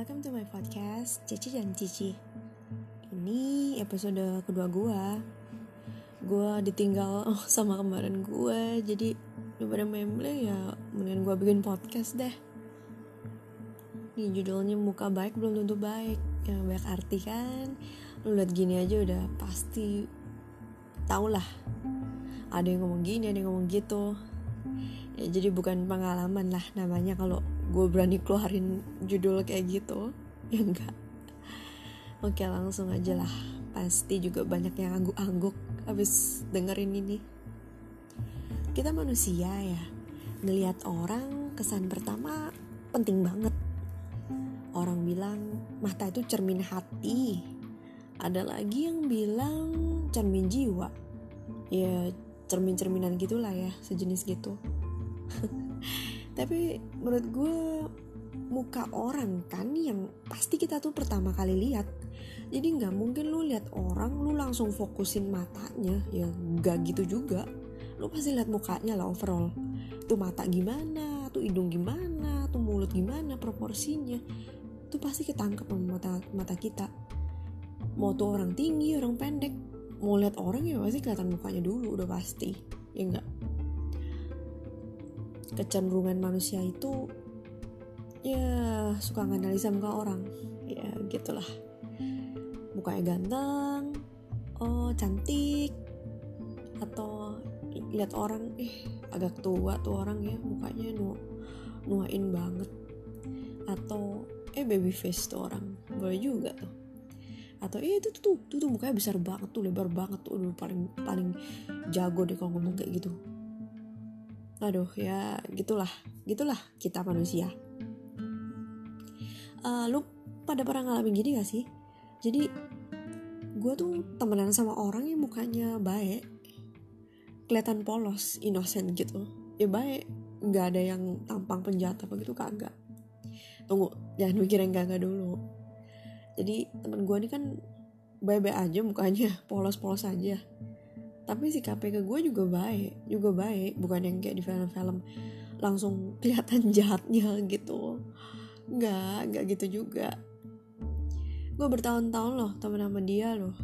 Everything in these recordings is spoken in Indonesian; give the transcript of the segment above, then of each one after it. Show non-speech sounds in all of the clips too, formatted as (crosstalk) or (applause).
welcome to my podcast Cici dan Cici. Ini episode kedua gue Gue ditinggal (laughs) oh, sama kemarin gue Jadi daripada memble ya mendingan gue bikin podcast deh. Ini judulnya muka baik belum tentu baik. Ya banyak arti kan? Lu liat gini aja udah pasti tau lah. Ada yang ngomong gini, ada yang ngomong gitu ya jadi bukan pengalaman lah namanya kalau gue berani keluarin judul kayak gitu. (laughs) Ya enggak. Oke langsung aja lah. Pasti juga banyak yang angguk-angguk habis dengerin ini. Kita manusia ya. Ngelihat orang kesan pertama penting banget. Orang bilang mata itu cermin hati. Ada lagi yang bilang cermin jiwa. Ya cermin-cerminan gitulah ya sejenis gitu (laughs) tapi menurut gue muka orang kan yang pasti kita tuh pertama kali lihat. Jadi nggak mungkin lu lihat orang lu langsung fokusin matanya. Ya nggak gitu juga. Lu pasti lihat mukanya lah overall. Tuh mata gimana tuh hidung gimana tuh mulut gimana proporsinya. Tuh pasti ketangkep sama mata mata kita. Mau tuh orang tinggi orang pendek. Mau lihat orang ya pasti kelihatan mukanya dulu udah pasti. Ya enggak kecenderungan manusia itu ya suka nganalisa muka orang. Ya gitulah. Mukanya ganteng oh cantik atau lihat orang eh agak tua tuh orang ya mukanya nu nuain banget. Atau eh baby face tuh orang boleh juga tuh. Atau eh itu tuh tuh, tuh, tuh mukanya besar banget tuh lebar banget tuh paling paling jago deh kalau ngomong kayak gitu aduh ya gitulah. Gitulah kita manusia. Uh, lu pada pernah ngalamin gini gak sih? Jadi gue tuh temenan sama orang yang mukanya baik kelihatan polos innocent gitu. Ya baik. Nggak ada yang tampang penjahat apa gitu kagak. Tunggu jangan mikir yang kagak dulu. Jadi temen gue ini kan baik-baik aja mukanya (laughs) polos-polos aja tapi si KPK gue juga baik juga baik. Bukan yang kayak di film-film langsung kelihatan (laughs) jahatnya gitu. Nggak nggak gitu juga. Gue bertahun-tahun loh temen sama dia loh.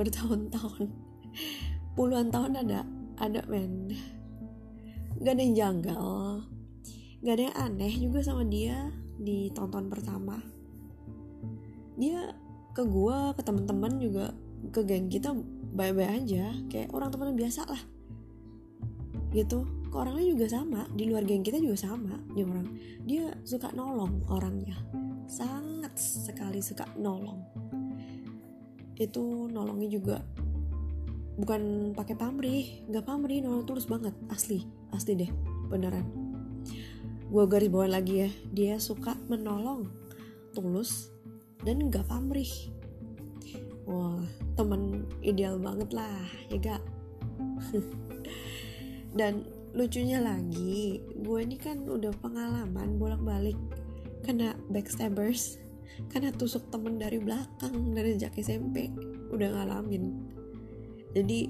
Bertahun-tahun. (laughs) Puluhan tahun ada ada men. Gak ada yang janggal. Gak ada yang aneh juga sama dia di tonton pertama. Dia ke gue ke teman-teman juga ke geng kita baik-baik aja kayak orang teman biasa lah. Gitu. Ke orangnya juga sama? Di luar geng kita juga sama dia orang. Dia suka nolong orangnya. Sangat sekali suka nolong. Itu nolongnya juga bukan pakai pamrih. Nggak pamrih nolong tulus banget. Asli asli deh beneran. Gue garis bawah lagi ya dia suka menolong tulus dan nggak pamrih. Wah temen ideal banget lah ya gak? (laughs) Dan lucunya lagi gue ini kan udah pengalaman bolak-balik kena backstabbers karena tusuk temen dari belakang dari sejak SMP udah ngalamin. Jadi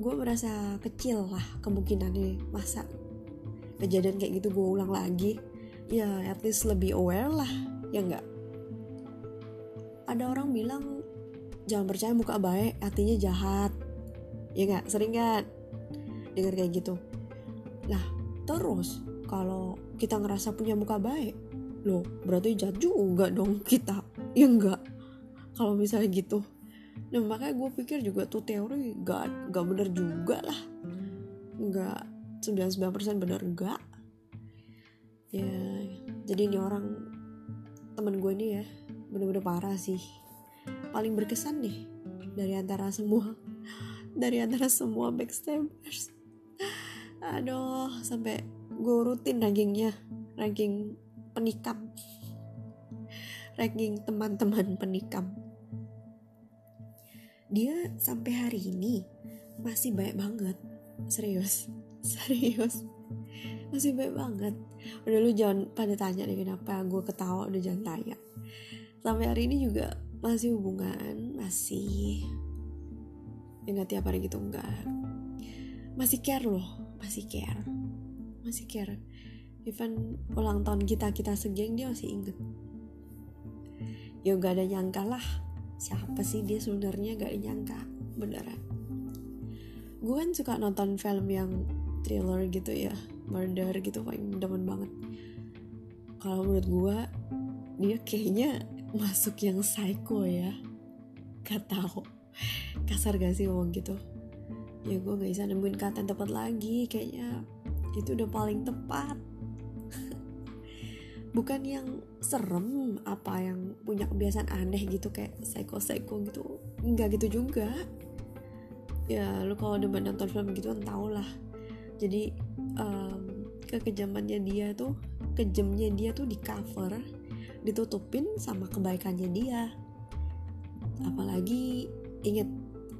gue merasa kecil lah kemungkinannya masa kejadian kayak gitu gue ulang lagi. Ya at least lebih aware lah ya enggak ada orang bilang jangan percaya muka baik artinya jahat. Ya nggak? Sering kan dengar kayak gitu? Lah terus kalau kita ngerasa punya muka baik loh berarti jahat juga dong (laughs) kita. Ya enggak kalau misalnya gitu. Nah makanya gue pikir juga tuh teori gak, gak bener juga lah. Nggak 99% bener enggak ya jadi ini orang temen gue ini ya bener-bener parah sih paling berkesan nih dari antara semua (laughs) dari antara semua backstabbers. Aduh sampai gue rutin rankingnya ranking penikam ranking teman-teman penikam dia sampai hari ini masih baik banget. Serius (laughs) serius. Masih baik banget. Udah lu jangan pada tanya deh kenapa gue ketawa udah jangan tanya. Sampai hari ini juga masih hubungan? Masih. Enggak tiap hari gitu enggak. Masih care loh masih care. Masih care. Even ulang tahun kita kita segeng dia masih inget. Ya gak ada nyangka lah siapa sih dia sebenarnya gak nyangka beneran. Gue kan suka nonton film yang thriller gitu ya murder gitu paling demen banget. Kalau menurut gue dia kayaknya masuk yang psycho ya. Gak tau. Kasar gak sih ngomong gitu? Ya gue gak bisa nemuin kata yang tepat lagi kayaknya. Itu udah paling tepat. (laughs) Bukan yang serem apa yang punya kebiasaan aneh gitu kayak psycho-psycho gitu. Nggak gitu juga. Ya lu kalau udah nonton film gitu kan tau lah. Jadi um, kekejamannya dia tuh kejamnya dia tuh di cover ditutupin sama kebaikannya dia. Apalagi inget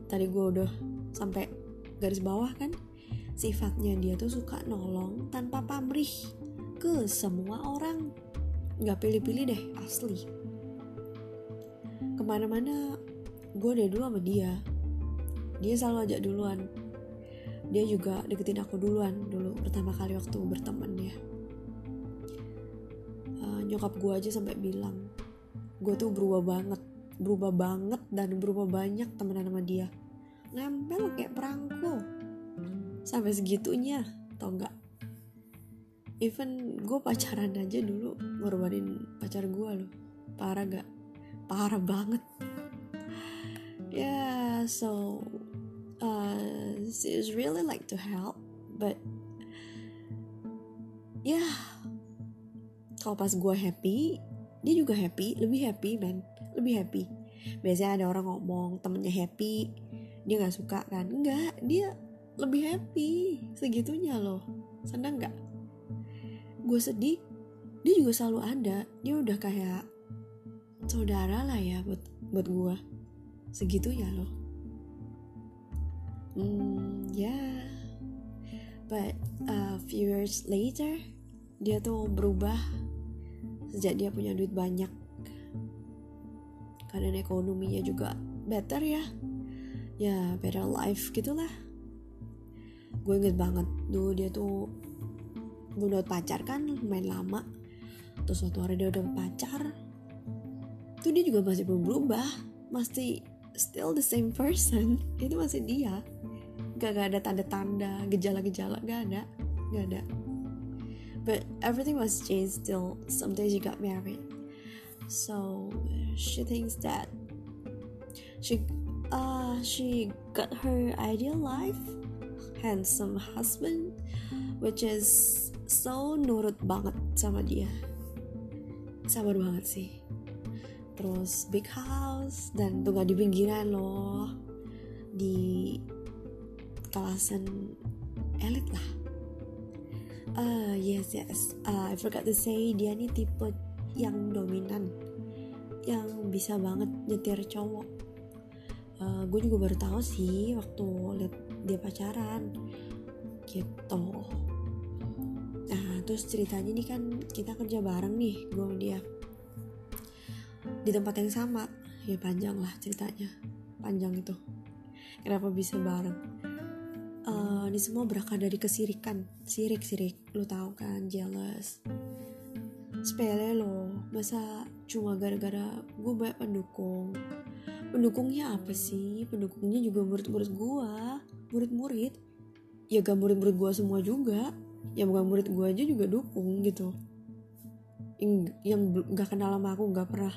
tadi gue udah sampai garis bawah kan? Sifatnya dia tuh suka nolong tanpa pamrih ke semua orang. Nggak pilih-pilih deh asli. Ke mana-mana gue udah dulu sama dia. Dia selalu ajak duluan. Dia juga deketin aku duluan dulu pertama kali waktu berteman ya nyokap gue aja sampai bilang gue tuh berubah banget berubah banget dan berubah banyak temenan sama dia. Nempel kayak perangko. Sampai segitunya tau nggak? Even gue pacaran aja dulu ngorbanin pacar gue loh. Parah gak parah banget. Yeah so uh, she is really like to help but yeah kalau pas gue happy dia juga happy lebih happy man lebih happy. Biasanya ada orang ngomong temennya happy dia nggak suka kan? Enggak dia lebih happy. Segitunya loh. Senang nggak? Gue sedih dia juga selalu ada. Dia udah kayak saudara lah ya buat buat gue segitunya loh. Hmm ya. Yeah. but a few years later dia tuh berubah sejak dia punya duit banyak. Keadaan ekonominya juga better ya. Ya better life gitulah. Gue inget banget dulu dia tuh udah pacar kan main lama. Terus suatu hari dia udah pacar. Tuh dia juga masih belum berubah. Masih still the same person. Itu masih dia. Gak, gak ada tanda-tanda gejala-gejala gak ada. Gak ada but everything was changed still someday she got married. So she thinks that she uh she got her ideal life handsome husband which is so nurut banget sama dia. Sabar banget sih. Terus big house dan tuh gak di pinggiran loh. Di kawasan elit lah uh, yes yes. Uh, I forgot to say dia nih tipe yang dominan. Yang bisa banget nyetir cowok. Uh, gue juga baru tahu sih waktu liat dia pacaran. Gitu. Nah terus ceritanya nih kan kita kerja bareng nih gue sama dia. Di tempat yang sama. Ya panjang lah ceritanya. Panjang itu. Kenapa bisa bareng uh, ini semua berakar dari kesirikan sirik sirik. Lu tahu kan jealous. Sepele loh masa cuma gara-gara gue banyak pendukung? Pendukungnya apa sih? Pendukungnya juga murid-murid gue murid-murid? Ya gak murid-murid gue semua juga. Yang bukan murid gue aja juga dukung gitu. Yang, yang gak kenal sama aku gak pernah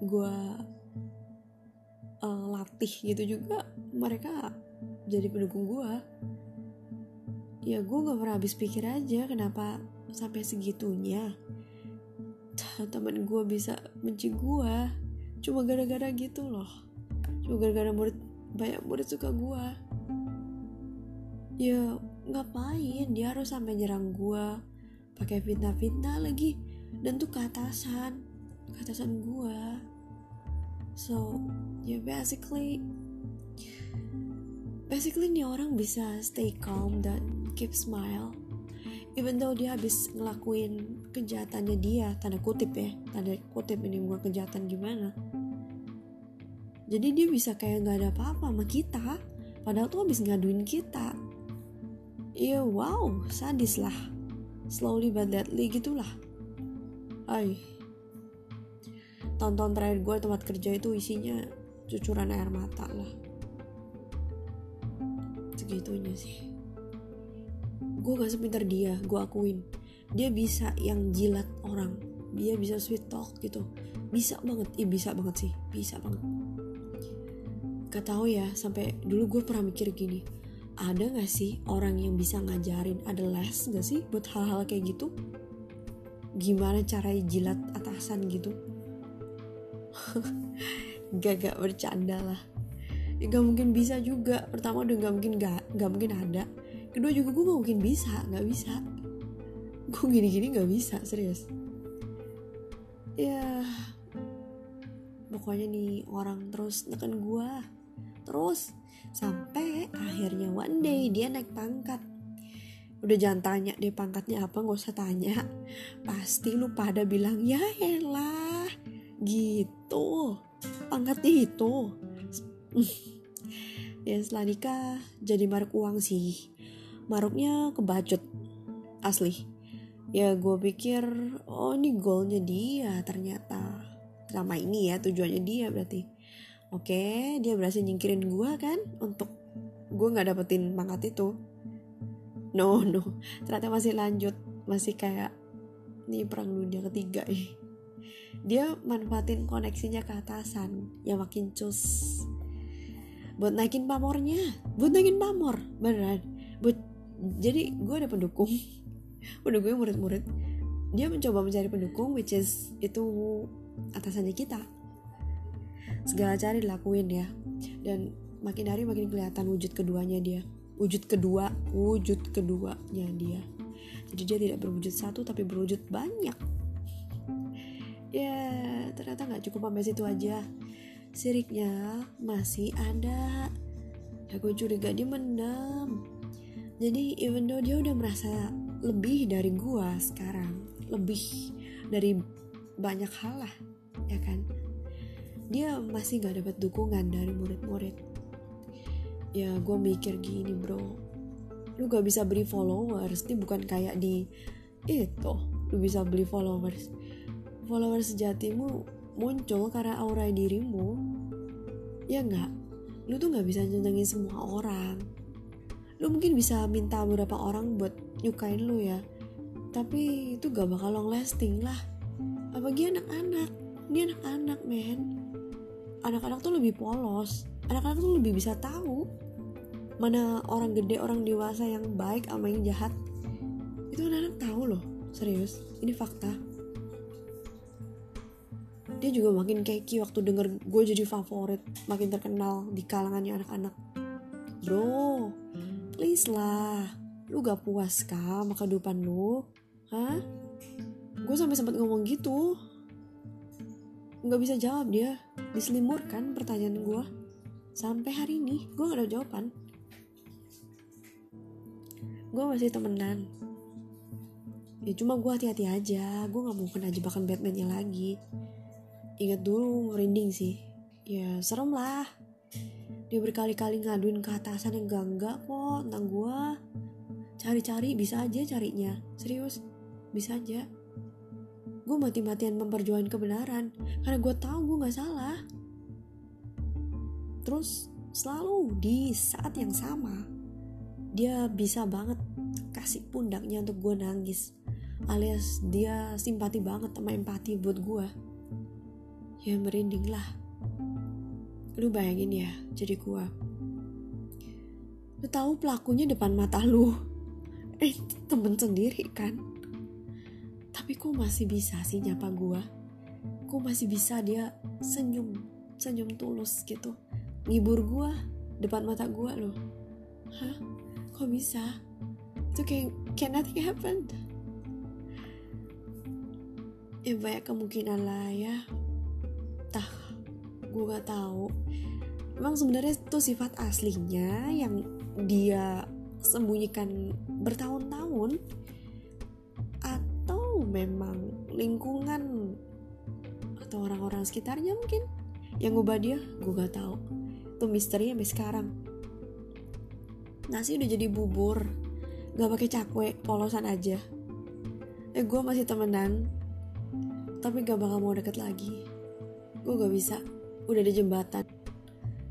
gue uh, latih gitu juga. Mereka jadi pendukung gue ya gue gak pernah habis pikir aja kenapa sampai segitunya. Teman gue bisa benci gue cuma gara-gara gitu loh. Cuma gara-gara murid banyak murid suka gue ya ngapain? Dia harus sampai nyerang gue pakai fitnah-fitnah lagi. Dan tuh ke atasan. Ke atasan gue so ya yeah, basically basically nih orang bisa stay calm dan keep smile. Even though dia habis ngelakuin kejahatannya dia tanda kutip ya. Tanda kutip ini bukan kejahatan gimana. Jadi dia bisa kayak nggak ada apa-apa sama kita. Padahal tuh habis ngaduin kita. Iya wow sadis lah. Slowly but deadly gitulah. Ay. Tahun-tahun terakhir gue tempat kerja itu isinya cucuran air mata lah segitunya sih. Gue gak sepintar dia gue akuin. Dia bisa yang jilat orang. Dia bisa sweet talk gitu. Bisa banget. Ih bisa banget sih. Bisa banget. Gak tau ya sampai dulu gue pernah mikir gini. Ada gak sih orang yang bisa ngajarin ada les gak sih buat hal-hal kayak gitu? Gimana cara jilat atasan gitu? (laughs) Gak gak bercanda lah ya, gak mungkin bisa juga. Pertama udah gak mungkin gak, gak mungkin ada. Kedua juga gue gak mungkin bisa gak bisa. Gue gini-gini gak bisa serius. Ya pokoknya nih orang terus neken gue terus sampai akhirnya one day dia naik pangkat. Udah jangan tanya deh pangkatnya apa nggak usah tanya. Pasti lu pada bilang ya elah. Gitu. Pangkatnya itu (laughs) ya setelah nikah jadi maruk uang sih. Maruknya kebajut asli. Ya gue pikir oh ini goalnya dia ternyata. Sama ini ya tujuannya dia berarti. Oke dia berhasil nyingkirin gue kan untuk gue nggak dapetin pangkat itu. No no. Ternyata masih lanjut masih kayak nih perang dunia ketiga nih. Dia manfaatin koneksinya ke atasan yang makin cus buat naikin pamornya. Buat naikin pamor beneran. Buat jadi gue ada pendukung. (laughs) Udah gue murid-murid. Dia mencoba mencari pendukung which is itu atasannya kita. Segala cara dilakuin ya. Dan makin hari makin kelihatan wujud keduanya dia. Wujud kedua wujud keduanya dia. Jadi dia tidak berwujud satu tapi berwujud banyak. Ya ternyata nggak cukup sampai situ aja siriknya masih ada. Ya gue curiga dia mendem jadi even though dia udah merasa lebih dari gua sekarang lebih dari banyak hal lah ya kan? Dia masih gak dapat dukungan dari murid-murid. Ya gue mikir gini bro. Lu gak bisa beli followers ini bukan kayak di itu. Lu bisa beli followers. Followers sejatimu muncul karena aura dirimu ya nggak? Lu tuh nggak bisa nyenengin semua orang. Lu mungkin bisa minta beberapa orang buat nyukain lu ya. Tapi itu gak bakal long lasting lah. Apalagi anak-anak. Ini anak-anak men. Anak-anak tuh lebih polos. Anak-anak tuh lebih bisa tahu mana orang gede orang dewasa yang baik sama yang jahat. Itu anak-anak tahu loh. Serius ini fakta dia juga makin keki waktu denger gue jadi favorit makin terkenal di kalangannya anak-anak. Bro please lah. Lu gak puas kah sama kehidupan lu? Hah? Gue sampai sempat ngomong gitu. Nggak bisa jawab dia. Diselimur kan pertanyaan gue. Sampai hari ini gue gak ada jawaban. Gue masih temenan. Ya cuma gue hati-hati aja. Gue gak mau kena jebakan Batmannya lagi ingat dulu merinding sih. Ya serem lah. Dia berkali-kali ngaduin ke atasan yang enggak kok tentang gue cari-cari bisa aja carinya. Serius bisa aja. Gue mati-matian memperjuangkan kebenaran karena gue tahu gue gak salah. Terus selalu di saat yang sama dia bisa banget kasih pundaknya untuk gue nangis alias dia simpati banget sama empati buat gue ya merinding lah. Lu bayangin ya jadi gue lu tahu pelakunya depan mata lu? Eh temen sendiri kan? Tapi kok masih bisa sih nyapa gue kok masih bisa dia senyum senyum tulus gitu? Ngibur gue depan mata gue loh. Hah? Kok bisa? Itu kayak kayak nothing happened. Ya banyak kemungkinan lah ya tah gue gak tahu. Emang sebenarnya itu sifat aslinya yang dia sembunyikan bertahun-tahun atau memang lingkungan atau orang-orang sekitarnya mungkin yang ngubah dia? Gue gak tahu. Itu misteri sampai sekarang. Nasi udah jadi bubur. Gak pakai cakwe polosan aja. Eh gue masih temenan tapi gak bakal mau deket lagi gue gak bisa. Udah di jembatan.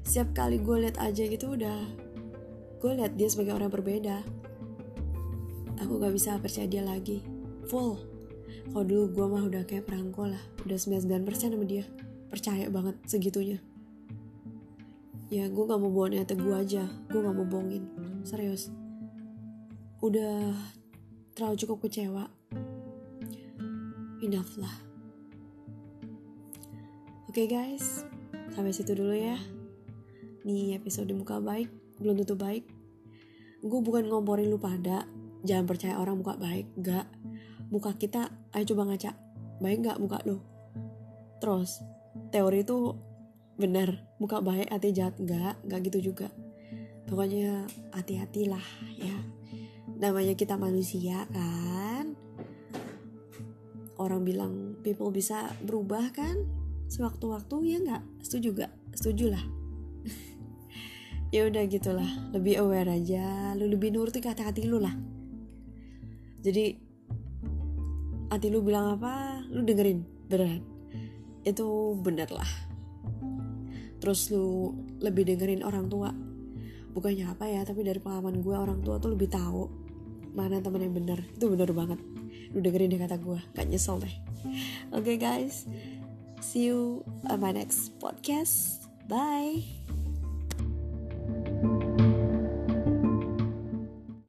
Setiap kali gue liat aja gitu udah gue liat dia sebagai orang berbeda. Aku gak bisa percaya dia lagi. Full. Kalau dulu gue mah udah kayak perangko lah. Udah 99% sama dia. Percaya banget segitunya. Ya gue gak mau bohongin hati gue aja. Gue gak mau bohongin. Serius. Udah terlalu cukup kecewa. Enough lah oke okay guys. Sampai situ dulu ya. Nih episode muka baik belum tentu baik. Gue bukan ngomporin lu pada. Jangan percaya orang muka baik. Gak muka kita ayo coba ngaca. Baik gak muka lu? Terus teori itu benar muka baik hati jahat. Gak gak gitu juga. Pokoknya hati-hatilah ya. Namanya kita manusia kan? Orang bilang people bisa berubah kan sewaktu-waktu ya nggak? Setuju gak setuju lah. (laughs) Ya udah gitulah lebih aware aja. Lu lebih nuruti kata hati lu lah. Jadi hati lu bilang apa lu dengerin. Beneran. Itu bener lah. Terus lu lebih dengerin orang tua. Bukannya apa ya tapi dari pengalaman gue orang tua tuh lebih tahu mana temen yang bener. Itu bener banget. Lu dengerin deh kata gue gak nyesel deh. Oke okay, guys see you on my next podcast. Bye